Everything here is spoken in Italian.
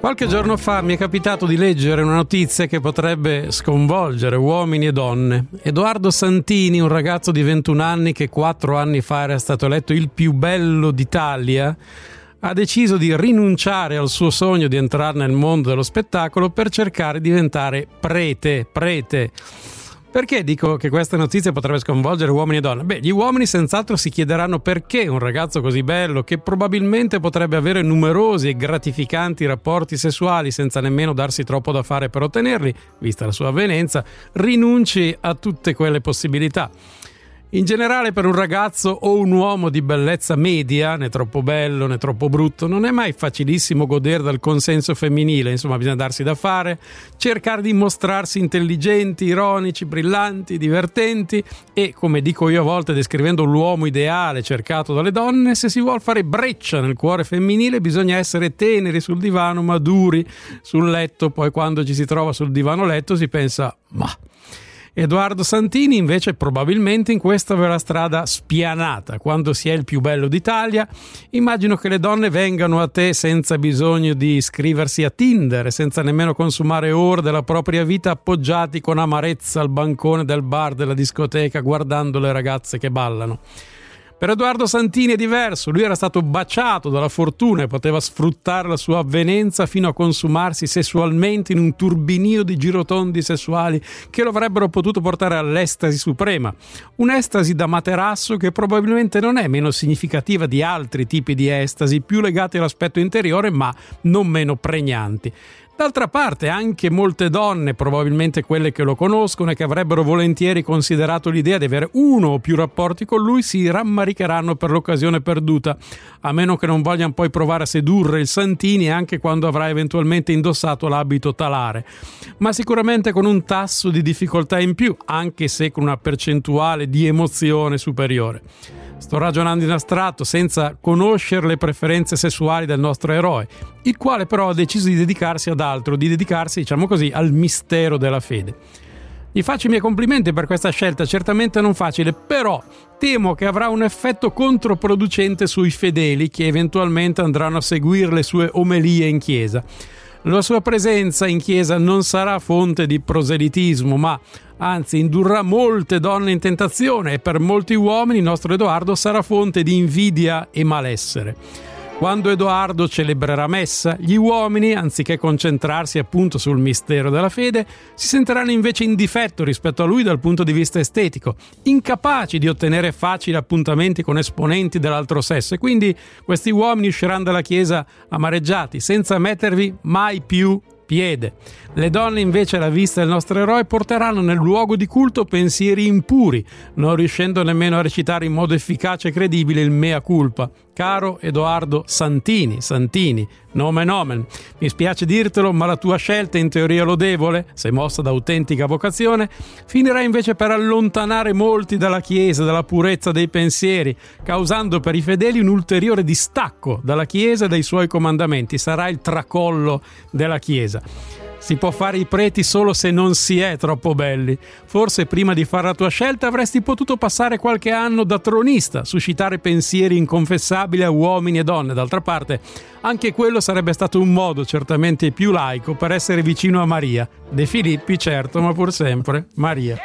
Qualche giorno fa mi è capitato di leggere una notizia che potrebbe sconvolgere uomini e donne. Edoardo Santini, un ragazzo di 21 anni che quattro anni fa era stato eletto il più bello d'Italia, ha deciso di rinunciare al suo sogno di entrare nel mondo dello spettacolo per cercare di diventare prete, prete. Perché dico che questa notizia potrebbe sconvolgere uomini e donne? Beh, gli uomini senz'altro si chiederanno perché un ragazzo così bello, che probabilmente potrebbe avere numerosi e gratificanti rapporti sessuali senza nemmeno darsi troppo da fare per ottenerli, vista la sua avvenenza, rinunci a tutte quelle possibilità. In generale per un ragazzo o un uomo di bellezza media, né troppo bello né troppo brutto, non è mai facilissimo godere dal consenso femminile, insomma bisogna darsi da fare, cercare di mostrarsi intelligenti, ironici, brillanti, divertenti e, come dico io a volte descrivendo l'uomo ideale cercato dalle donne, se si vuole fare breccia nel cuore femminile bisogna essere teneri sul divano ma duri sul letto, poi quando ci si trova sul divano letto si pensa ma Edoardo Santini invece probabilmente in questa vera strada spianata. Quando si è il più bello d'Italia, immagino che le donne vengano a te senza bisogno di iscriversi a Tinder, senza nemmeno consumare ore della propria vita appoggiati con amarezza al bancone del bar della discoteca guardando le ragazze che ballano. Per Edoardo Santini è diverso, lui era stato baciato dalla fortuna e poteva sfruttare la sua avvenenza fino a consumarsi sessualmente in un turbinio di girotondi sessuali che lo avrebbero potuto portare all'estasi suprema. Un'estasi da materasso che probabilmente non è meno significativa di altri tipi di estasi, più legati all'aspetto interiore ma non meno pregnanti. D'altra parte anche molte donne, probabilmente quelle che lo conoscono e che avrebbero volentieri considerato l'idea di avere uno o più rapporti con lui, si rammaricheranno per l'occasione perduta, a meno che non vogliano poi provare a sedurre il Santini anche quando avrà eventualmente indossato l'abito talare. Ma sicuramente con un tasso di difficoltà in più, anche se con una percentuale di emozione superiore. Sto ragionando in astratto senza conoscere le preferenze sessuali del nostro eroe, il quale però ha deciso di dedicarsi ad altro, di dedicarsi, diciamo così, al mistero della fede. Gli faccio i miei complimenti per questa scelta, certamente non facile, però temo che avrà un effetto controproducente sui fedeli che eventualmente andranno a seguire le sue omelie in chiesa. La sua presenza in chiesa non sarà fonte di proselitismo, ma anzi indurrà molte donne in tentazione e per molti uomini il nostro Edoardo sarà fonte di invidia e malessere. Quando Edoardo celebrerà messa, gli uomini, anziché concentrarsi appunto sul mistero della fede, si sentiranno invece in difetto rispetto a lui dal punto di vista estetico, incapaci di ottenere facili appuntamenti con esponenti dell'altro sesso. E quindi questi uomini usciranno dalla chiesa amareggiati, senza mettervi mai più piede. Le donne invece alla vista del nostro eroe porteranno nel luogo di culto pensieri impuri, non riuscendo nemmeno a recitare in modo efficace e credibile il mea culpa. Caro Edoardo Santini, Santini, nomen omen. Mi spiace dirtelo, ma la tua scelta in teoria lodevole, se mossa da autentica vocazione, finirà invece per allontanare molti dalla Chiesa, dalla purezza dei pensieri, causando per i fedeli un ulteriore distacco dalla Chiesa e dai suoi comandamenti. Sarà il tracollo della Chiesa. Si può fare i preti solo se non si è troppo belli. Forse prima di fare la tua scelta avresti potuto passare qualche anno da tronista, suscitare pensieri inconfessabili a uomini e donne. D'altra parte, anche quello sarebbe stato un modo certamente più laico per essere vicino a Maria. De Filippi, certo, ma pur sempre Maria.